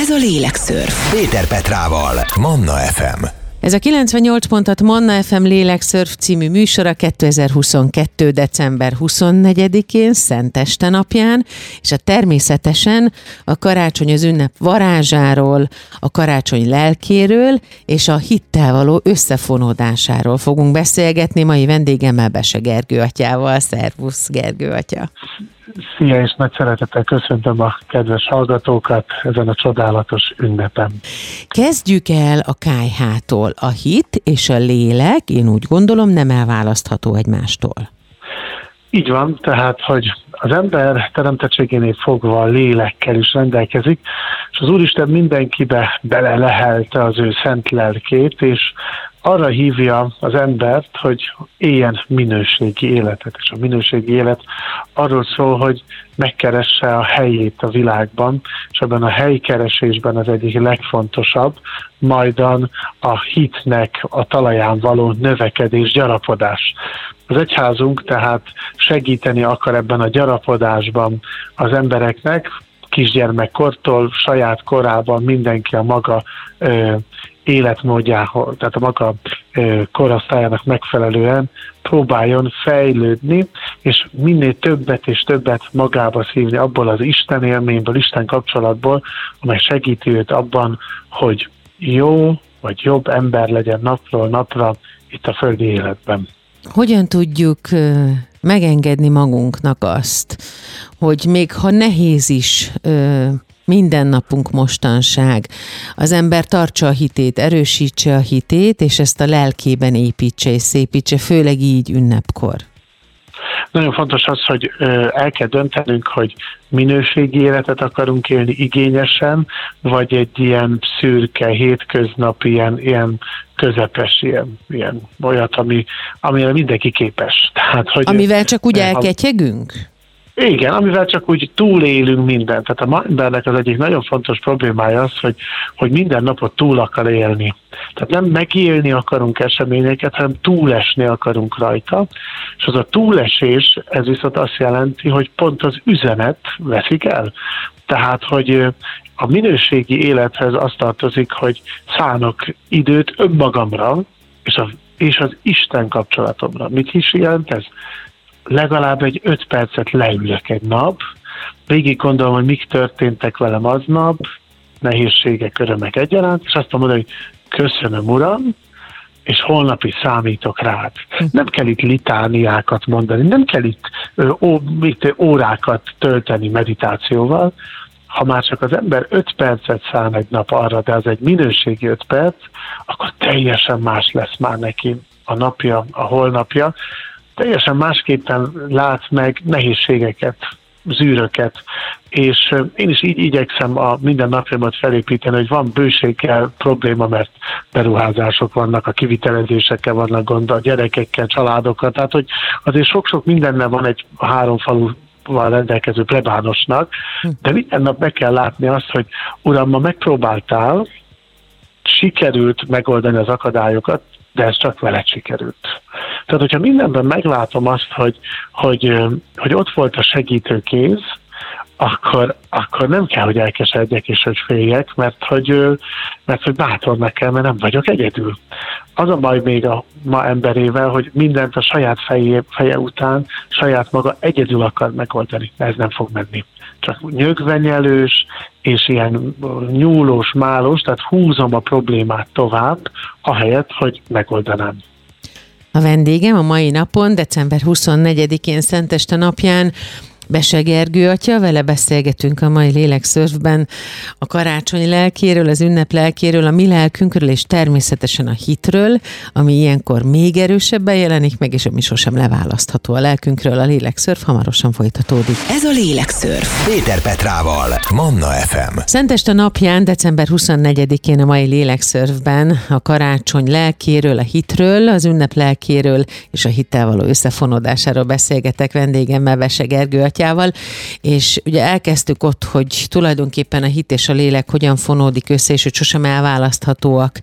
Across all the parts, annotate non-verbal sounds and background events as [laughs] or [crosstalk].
Ez a Lélekszörf. Péter Petrával, Manna FM. Ez a 98 pontat Manna FM Lélekszörf című műsora 2022. december 24-én, Szenteste napján, és a természetesen a karácsony az ünnep varázsáról, a karácsony lelkéről és a hittel való összefonódásáról fogunk beszélgetni mai vendégemmel Bese Gergő atyával. Szervusz Gergő atya! Szia, és nagy szeretettel köszöntöm a kedves hallgatókat ezen a csodálatos ünnepen. Kezdjük el a kájhától. A hit és a lélek, én úgy gondolom, nem elválasztható egymástól. Így van, tehát, hogy az ember teremtettségénél fogva a lélekkel is rendelkezik, és az Úristen mindenkibe bele lehelte az ő szent lelkét, és arra hívja az embert, hogy éljen minőségi életet, és a minőségi élet arról szól, hogy megkeresse a helyét a világban, és ebben a helykeresésben az egyik legfontosabb, majdan a hitnek a talaján való növekedés, gyarapodás. Az egyházunk tehát segíteni akar ebben a gyarapodásban az embereknek, kisgyermekkortól, saját korában mindenki a maga ö, életmódjához, tehát a maga korosztályának megfelelően próbáljon fejlődni, és minél többet és többet magába szívni abból az Isten élményből, Isten kapcsolatból, amely segíti őt abban, hogy jó vagy jobb ember legyen napról napra itt a földi életben. Hogyan tudjuk megengedni magunknak azt, hogy még ha nehéz is mindennapunk mostanság. Az ember tartsa a hitét, erősítse a hitét, és ezt a lelkében építse és szépítse, főleg így ünnepkor. Nagyon fontos az, hogy el kell döntenünk, hogy minőségi életet akarunk élni igényesen, vagy egy ilyen szürke, hétköznapi, ilyen, ilyen közepes, ilyen, ilyen olyat, ami, amire mindenki képes. [laughs] Tehát, hogy Amivel csak úgy elketyegünk? Igen, amivel csak úgy túlélünk mindent. Tehát a embernek az egyik nagyon fontos problémája az, hogy, hogy minden napot túl akar élni. Tehát nem megélni akarunk eseményeket, hanem túlesni akarunk rajta. És az a túlesés, ez viszont azt jelenti, hogy pont az üzenet veszik el. Tehát, hogy a minőségi élethez azt tartozik, hogy szánok időt önmagamra, és, a, és az Isten kapcsolatomra. Mit is jelent ez? Legalább egy öt percet leülök egy nap, végig gondolom, hogy mik történtek velem aznap, nehézségek, örömek egyaránt, és azt mondom, hogy köszönöm, Uram, és holnap is számítok rád. Nem kell itt litániákat mondani, nem kell itt, ó, itt órákat tölteni meditációval, ha már csak az ember öt percet szán egy nap arra, de az egy minőségi öt perc, akkor teljesen más lesz már neki a napja, a holnapja, teljesen másképpen lát meg nehézségeket, zűröket, és én is így igyekszem a minden napjaimat felépíteni, hogy van bőséggel probléma, mert beruházások vannak, a kivitelezésekkel vannak gond, a gyerekekkel, családokkal, tehát hogy azért sok-sok mindennel van egy három falu van rendelkező plebánosnak, de minden nap meg kell látni azt, hogy uram, ma megpróbáltál, sikerült megoldani az akadályokat, de ez csak veled sikerült. Tehát, hogyha mindenben meglátom azt, hogy, hogy, hogy ott volt a segítőkéz, akkor, akkor nem kell, hogy elkeseredjek és hogy féljek, mert hogy, mert hogy bátornak kell, mert nem vagyok egyedül. Az a baj még a ma emberével, hogy mindent a saját feje, feje után saját maga egyedül akar megoldani, ez nem fog menni. Csak nyögvenyelős és ilyen nyúlós, málós, tehát húzom a problémát tovább, ahelyett, hogy megoldanám. A vendégem a mai napon, december 24-én Szenteste napján Bese Gergő atya, vele beszélgetünk a mai lélekszörfben a karácsony lelkéről, az ünnep lelkéről, a mi lelkünkről, és természetesen a hitről, ami ilyenkor még erősebben jelenik meg, és ami sosem leválasztható a lelkünkről. A lélekszörf hamarosan folytatódik. Ez a lélekszörf. Péter Petrával, Manna FM. Szenteste napján, december 24-én a mai lélekszörfben a karácsony lelkéről, a hitről, az ünnep lelkéről és a hittel való összefonódásáról beszélgetek vendégemmel, Bese Gergő atya atyával, és ugye elkezdtük ott, hogy tulajdonképpen a hit és a lélek hogyan fonódik össze, és hogy sosem elválaszthatóak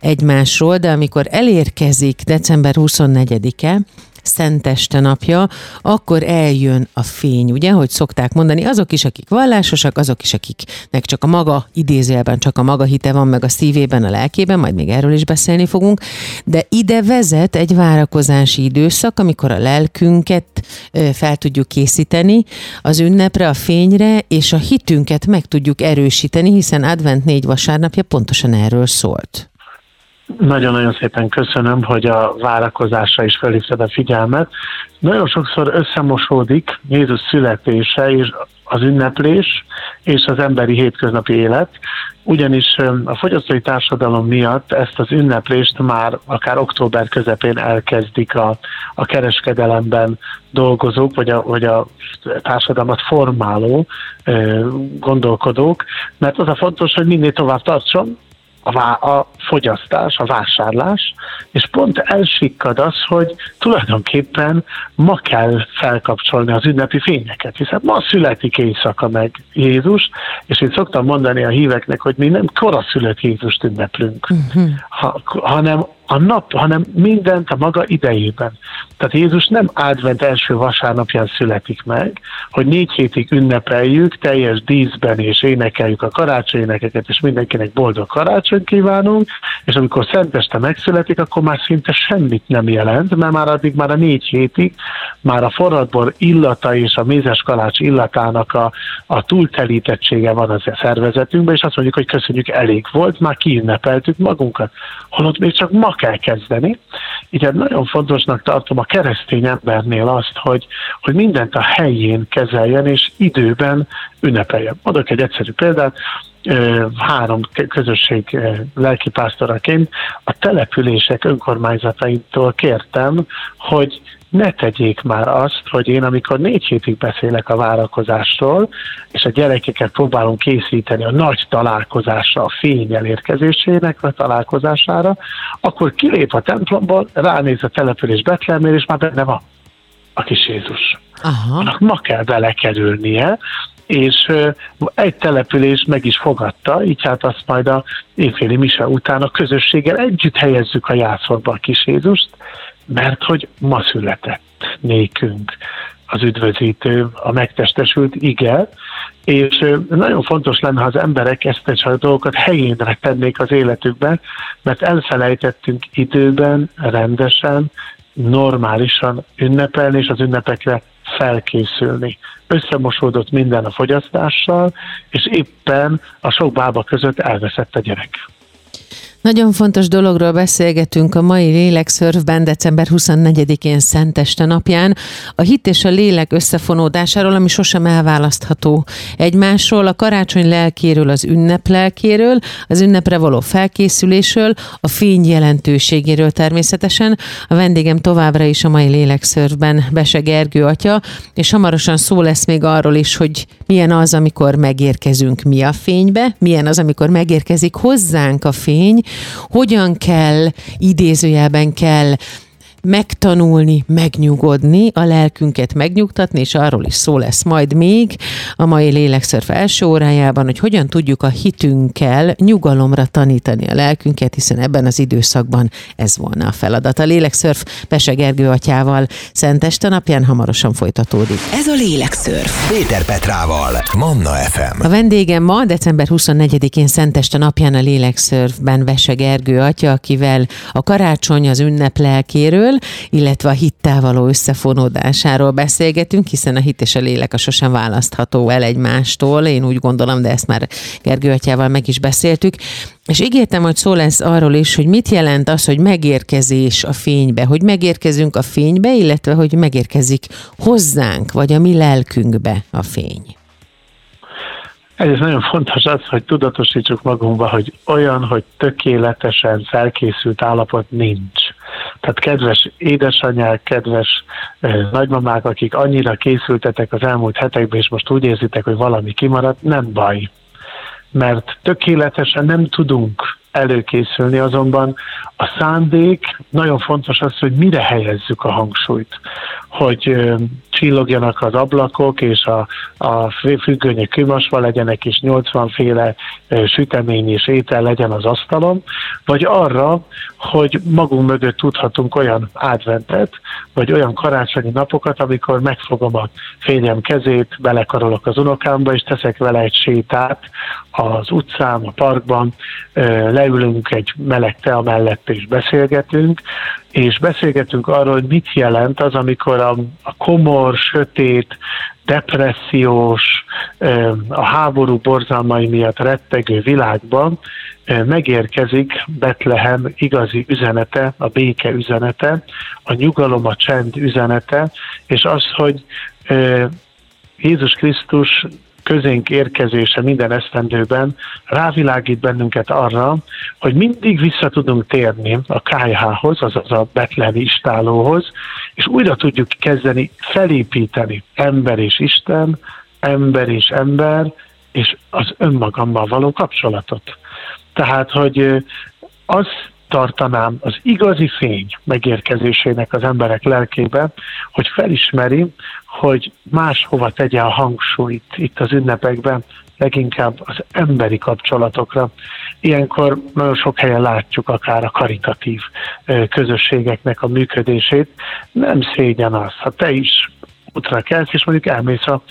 egymásról, de amikor elérkezik december 24-e, Szenteste napja, akkor eljön a fény, ugye, hogy szokták mondani, azok is, akik vallásosak, azok is, akiknek csak a maga idézőjelben, csak a maga hite van meg a szívében, a lelkében, majd még erről is beszélni fogunk, de ide vezet egy várakozási időszak, amikor a lelkünket fel tudjuk készíteni az ünnepre, a fényre, és a hitünket meg tudjuk erősíteni, hiszen advent négy vasárnapja pontosan erről szólt. Nagyon-nagyon szépen köszönöm, hogy a várakozásra is felhívtad a figyelmet. Nagyon sokszor összemosódik Jézus születése és az ünneplés és az emberi hétköznapi élet, ugyanis a fogyasztói társadalom miatt ezt az ünneplést már akár október közepén elkezdik a, a kereskedelemben dolgozók, vagy a, vagy a társadalmat formáló gondolkodók, mert az a fontos, hogy minél tovább tartson, a, vá- a fogyasztás, a vásárlás, és pont elsikkad az, hogy tulajdonképpen ma kell felkapcsolni az ünnepi fényeket, hiszen ma születik éjszaka meg Jézus, és én szoktam mondani a híveknek, hogy mi nem koraszülött Jézust ünneplünk, uh-huh. ha, hanem a nap, hanem mindent a maga idejében. Tehát Jézus nem advent első vasárnapján születik meg, hogy négy hétig ünnepeljük, teljes díszben és énekeljük a karácsonyénekeket, és mindenkinek boldog karácsony kívánunk, és amikor Szenteste megszületik, akkor már szinte semmit nem jelent, mert már addig már a négy hétig már a forradbor illata és a mézes kalács illatának a, a túltelítettsége van az szervezetünkben, és azt mondjuk, hogy köszönjük, elég volt, már kiünnepeltük magunkat. Holott még csak ma kell kezdeni. Így hát nagyon fontosnak tartom a keresztény embernél azt, hogy, hogy mindent a helyén kezeljen, és időben ünnepeljen. Adok egy egyszerű példát, három közösség lelkipásztoraként a települések önkormányzataitól kértem, hogy ne tegyék már azt, hogy én amikor négy hétig beszélek a várakozásról, és a gyerekeket próbálunk készíteni a nagy találkozásra, a fény elérkezésének a találkozására, akkor kilép a templomból, ránéz a település Betlehemére, és már benne van a kis Jézus. Aha. Annak ma kell belekerülnie, és egy település meg is fogadta, így hát azt majd a éjféli mise után a közösséggel együtt helyezzük a jászolba a kis Jézust, mert hogy ma született nékünk az üdvözítő, a megtestesült ige, és nagyon fontos lenne, ha az emberek ezt a dolgokat helyénre tennék az életükben, mert elfelejtettünk időben, rendesen, normálisan ünnepelni, és az ünnepekre felkészülni. Összemosódott minden a fogyasztással, és éppen a sok bába között elveszett a gyerek. Nagyon fontos dologról beszélgetünk a mai lélekszörfben december 24-én Szenteste napján. A hit és a lélek összefonódásáról, ami sosem elválasztható egymásról, a karácsony lelkéről, az ünnep lelkéről, az ünnepre való felkészülésről, a fény jelentőségéről természetesen. A vendégem továbbra is a mai lélekszörfben Bese Gergő atya, és hamarosan szó lesz még arról is, hogy milyen az, amikor megérkezünk mi a fénybe, milyen az, amikor megérkezik hozzánk a fény, hogyan kell, idézőjelben kell megtanulni, megnyugodni, a lelkünket megnyugtatni, és arról is szó lesz majd még a mai lélekszörf első órájában, hogy hogyan tudjuk a hitünkkel nyugalomra tanítani a lelkünket, hiszen ebben az időszakban ez volna a feladat. A lélekszörf Pese Gergő atyával Szenteste napján hamarosan folytatódik. Ez a lélekszörf. Péter Petrával, Manna FM. A vendégem ma, december 24-én Szenteste napján a lélekszörfben Vese Gergő atya, akivel a karácsony az ünnep lelkéről, illetve a hittel való összefonódásáról beszélgetünk, hiszen a hit és a lélek a sosem választható el egymástól, én úgy gondolom, de ezt már Gergő atyával meg is beszéltük. És ígértem, hogy szó lesz arról is, hogy mit jelent az, hogy megérkezés a fénybe, hogy megérkezünk a fénybe, illetve hogy megérkezik hozzánk, vagy a mi lelkünkbe a fény. Ez nagyon fontos az, hogy tudatosítsuk magunkba, hogy olyan, hogy tökéletesen felkészült állapot nincs. Tehát kedves édesanyák, kedves eh, nagymamák, akik annyira készültetek az elmúlt hetekben, és most úgy érzitek, hogy valami kimaradt, nem baj. Mert tökéletesen nem tudunk előkészülni, azonban a szándék nagyon fontos az, hogy mire helyezzük a hangsúlyt. Hogy csillogjanak az ablakok, és a, a függönyök kimasva legyenek, és 80 féle sütemény és étel legyen az asztalon, vagy arra, hogy magunk mögött tudhatunk olyan adventet, vagy olyan karácsonyi napokat, amikor megfogom a fényem kezét, belekarolok az unokámba, és teszek vele egy sétát az utcán, a parkban, leülünk egy meleg tea mellett és beszélgetünk, és beszélgetünk arról, hogy mit jelent az, amikor a, a komor, sötét, depressziós, a háború borzalmai miatt rettegő világban megérkezik Betlehem igazi üzenete, a béke üzenete, a nyugalom, a csend üzenete, és az, hogy Jézus Krisztus közénk érkezése minden esztendőben rávilágít bennünket arra, hogy mindig vissza tudunk térni a KH-hoz, azaz a Betlehemi istálóhoz, és újra tudjuk kezdeni felépíteni ember és Isten, ember és ember, és az önmagammal való kapcsolatot. Tehát, hogy az tartanám az igazi fény megérkezésének az emberek lelkébe, hogy felismeri, hogy máshova tegye a hangsúlyt itt az ünnepekben, leginkább az emberi kapcsolatokra. Ilyenkor nagyon sok helyen látjuk akár a karitatív közösségeknek a működését. Nem szégyen az, ha te is útra kelsz, és mondjuk elmész a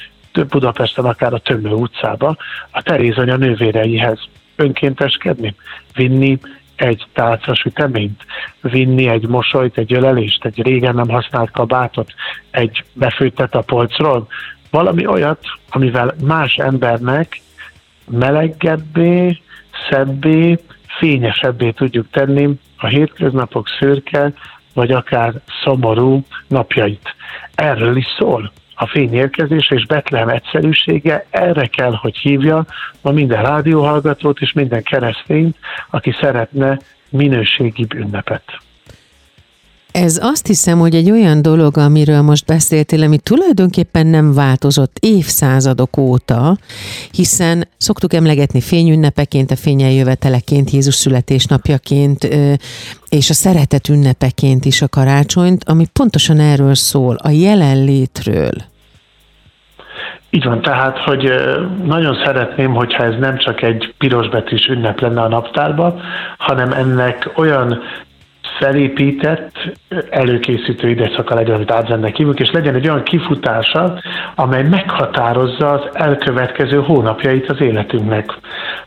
Budapesten akár a Tömő utcába, a Terézanya nővéreihez önkénteskedni, vinni egy tálca süteményt, vinni egy mosolyt, egy ölelést, egy régen nem használt kabátot, egy befőttet a polcról, valami olyat, amivel más embernek meleggebbé, szebbé, fényesebbé tudjuk tenni a hétköznapok szürke, vagy akár szomorú napjait. Erről is szól a fény érkezése és Betlehem egyszerűsége erre kell, hogy hívja ma minden rádióhallgatót és minden keresztényt, aki szeretne minőségi ünnepet. Ez azt hiszem, hogy egy olyan dolog, amiről most beszéltél, ami tulajdonképpen nem változott évszázadok óta, hiszen szoktuk emlegetni fényünnepeként, a fényeljöveteleként, Jézus születésnapjaként, és a szeretet ünnepeként is a karácsonyt, ami pontosan erről szól, a jelenlétről. Így van, tehát, hogy nagyon szeretném, hogyha ez nem csak egy pirosbetűs ünnep lenne a naptárban, hanem ennek olyan felépített előkészítő időszaka legyen, amit átvennek hívunk, és legyen egy olyan kifutása, amely meghatározza az elkövetkező hónapjait az életünknek.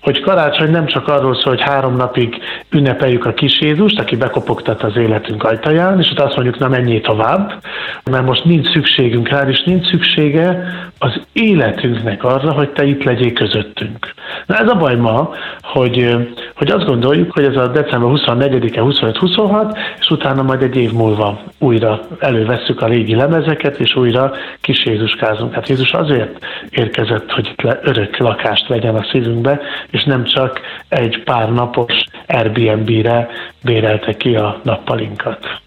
Hogy karácsony nem csak arról szól, hogy három napig ünnepeljük a kis Jézust, aki bekopogtat az életünk ajtaján, és ott azt mondjuk, na menjél tovább, mert most nincs szükségünk rá, és nincs szüksége az életünknek arra, hogy te itt legyél közöttünk. Na ez a baj ma, hogy, hogy azt gondoljuk, hogy ez a december 24-e, 25-26, alatt, és utána majd egy év múlva újra elővesszük a régi lemezeket, és újra kis Jézuskázunk. Hát Jézus azért érkezett, hogy örök lakást vegyen a szívünkbe, és nem csak egy pár napos Airbnb-re bérelte ki a nappalinkat.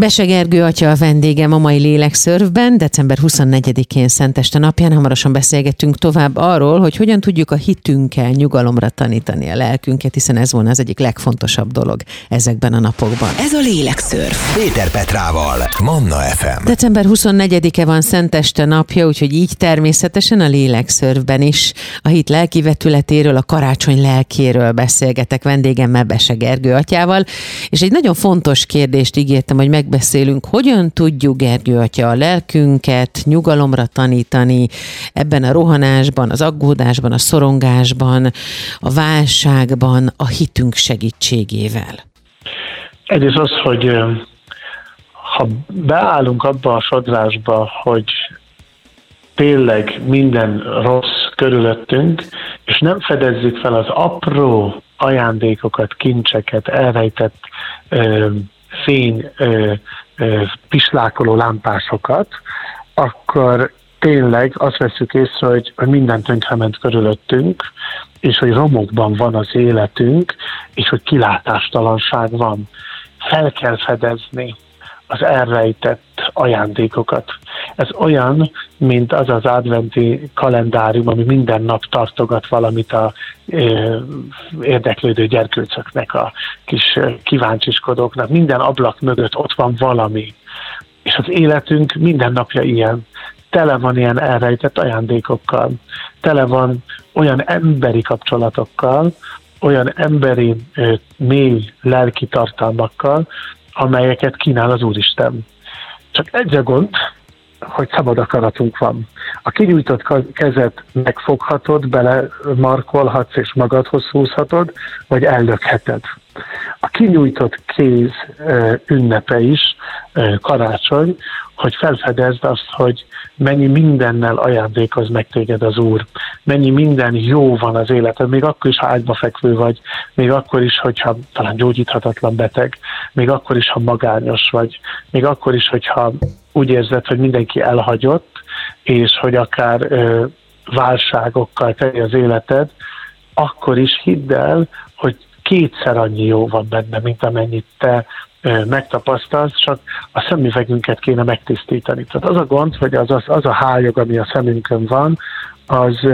Bese Gergő atya a vendégem a mai lélekszörvben, december 24-én Szenteste napján hamarosan beszélgettünk tovább arról, hogy hogyan tudjuk a hitünkkel nyugalomra tanítani a lelkünket, hiszen ez volna az egyik legfontosabb dolog ezekben a napokban. Ez a lélekszörv. Péter Petrával, Manna FM. December 24-e van Szenteste napja, úgyhogy így természetesen a lélekszörvben is a hit lelki vetületéről, a karácsony lelkéről beszélgetek vendégemmel Bese Gergő atyával, és egy nagyon fontos kérdést ígértem, hogy meg megbeszélünk, hogyan tudjuk Gergő atya a lelkünket nyugalomra tanítani ebben a rohanásban, az aggódásban, a szorongásban, a válságban, a hitünk segítségével. Egyrészt az, hogy ha beállunk abba a sodrásba, hogy tényleg minden rossz körülöttünk, és nem fedezzük fel az apró ajándékokat, kincseket, elrejtett fény pislákoló lámpásokat, akkor tényleg azt veszük észre, hogy, hogy minden tönkrement körülöttünk, és hogy romokban van az életünk, és hogy kilátástalanság van. Fel kell fedezni az elrejtett ajándékokat. Ez olyan, mint az az adventi kalendárium, ami minden nap tartogat valamit a ö, érdeklődő gyerkőcöknek, a kis kíváncsiskodóknak. Minden ablak mögött ott van valami. És az életünk minden napja ilyen. tele van ilyen elrejtett ajándékokkal, tele van olyan emberi kapcsolatokkal, olyan emberi mély lelki tartalmakkal, amelyeket kínál az Úristen. Csak egy a gond, hogy szabad akaratunk van. A kinyújtott kezet megfoghatod, bele markolhatsz és magadhoz húzhatod, vagy ellökheted. A kinyújtott kéz ünnepe is karácsony, hogy felfedezd azt, hogy mennyi mindennel ajándékoz meg téged az Úr, mennyi minden jó van az életed, még akkor is, ha ágyba fekvő vagy, még akkor is, hogyha talán gyógyíthatatlan beteg, még akkor is, ha magányos vagy, még akkor is, hogyha úgy érzed, hogy mindenki elhagyott, és hogy akár ö, válságokkal teli az életed, akkor is hidd el, hogy kétszer annyi jó van benne, mint amennyit te megtapasztalsz, csak a szemüvegünket kéne megtisztítani. Tehát az a gond, hogy az, az, az a hályog, ami a szemünkön van, az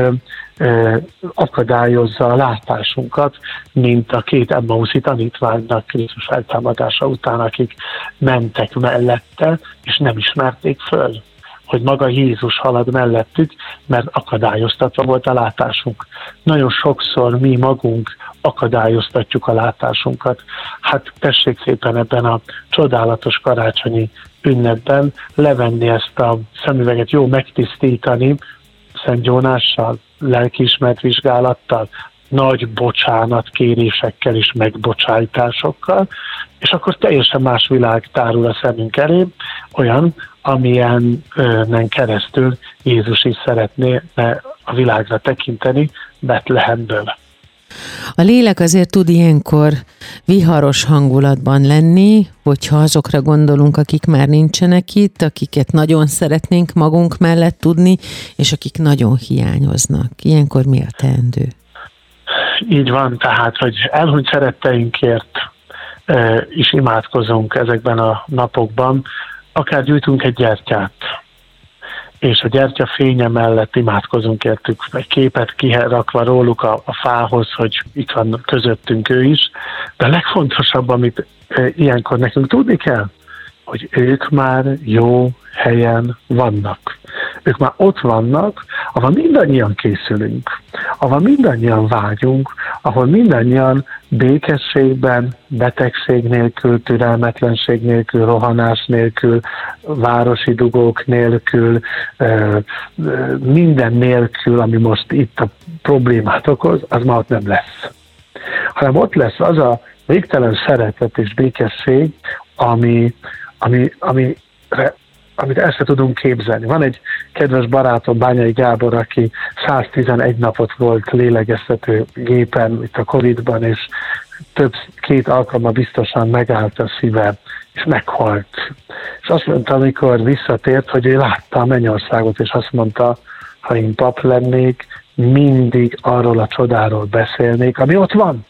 akadályozza a látásunkat, mint a két Emmauszi tanítványnak Krisztus feltámadása után, akik mentek mellette, és nem ismerték föl hogy maga Jézus halad mellettük, mert akadályoztatva volt a látásunk. Nagyon sokszor mi magunk akadályoztatjuk a látásunkat. Hát tessék szépen ebben a csodálatos karácsonyi ünnepben levenni ezt a szemüveget, jó megtisztítani, Szent Jónással, lelkiismert vizsgálattal, nagy bocsánat kérésekkel és megbocsájtásokkal, és akkor teljesen más világ tárul a szemünk elé, olyan, amilyenen keresztül Jézus is szeretné a világra tekinteni Betlehemből. A lélek azért tud ilyenkor viharos hangulatban lenni, hogyha azokra gondolunk, akik már nincsenek itt, akiket nagyon szeretnénk magunk mellett tudni, és akik nagyon hiányoznak. Ilyenkor mi a teendő? Így van, tehát, hogy elhunyt szeretteinkért is imádkozunk ezekben a napokban, akár gyújtunk egy gyertyát, és a gyertya fénye mellett imádkozunk értük, egy képet kirakva róluk a, a fához, hogy itt van közöttünk ő is, de a legfontosabb, amit e, ilyenkor nekünk tudni kell, hogy ők már jó helyen vannak. Ők már ott vannak, ahol mindannyian készülünk, ahol mindannyian vágyunk, ahol mindannyian békességben, betegség nélkül, türelmetlenség nélkül, rohanás nélkül, városi dugók nélkül, minden nélkül, ami most itt a problémát okoz, az már ott nem lesz. Hanem ott lesz az a végtelen szeretet és békesség, ami, ami, ami amit sem tudunk képzelni. Van egy kedves barátom, Bányai Gábor, aki 111 napot volt lélegeztető gépen itt a Covid-ban, és több, két alkalma biztosan megállt a szíve, és meghalt. És azt mondta, amikor visszatért, hogy ő látta a mennyországot, és azt mondta, ha én pap lennék, mindig arról a csodáról beszélnék, ami ott van.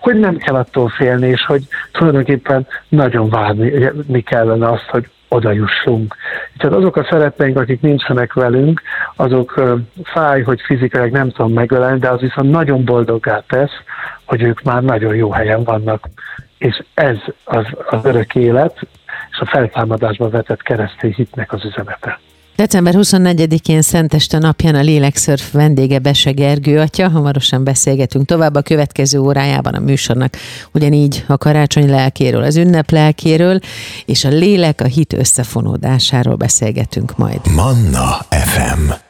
Hogy nem kell attól félni, és hogy tulajdonképpen nagyon várni mi kellene azt, hogy oda jussunk. Tehát azok a szeretteink, akik nincsenek velünk, azok fáj, hogy fizikailag nem tudom megölelni, de az viszont nagyon boldoggá tesz, hogy ők már nagyon jó helyen vannak. És ez az, az örök élet, és a feltámadásba vetett keresztény hitnek az üzenete. December 24-én Szenteste napján a Lélekszörf vendége Bese Gergő atya. Hamarosan beszélgetünk tovább a következő órájában a műsornak. Ugyanígy a karácsony lelkéről, az ünnep lelkéről, és a lélek a hit összefonódásáról beszélgetünk majd. Manna FM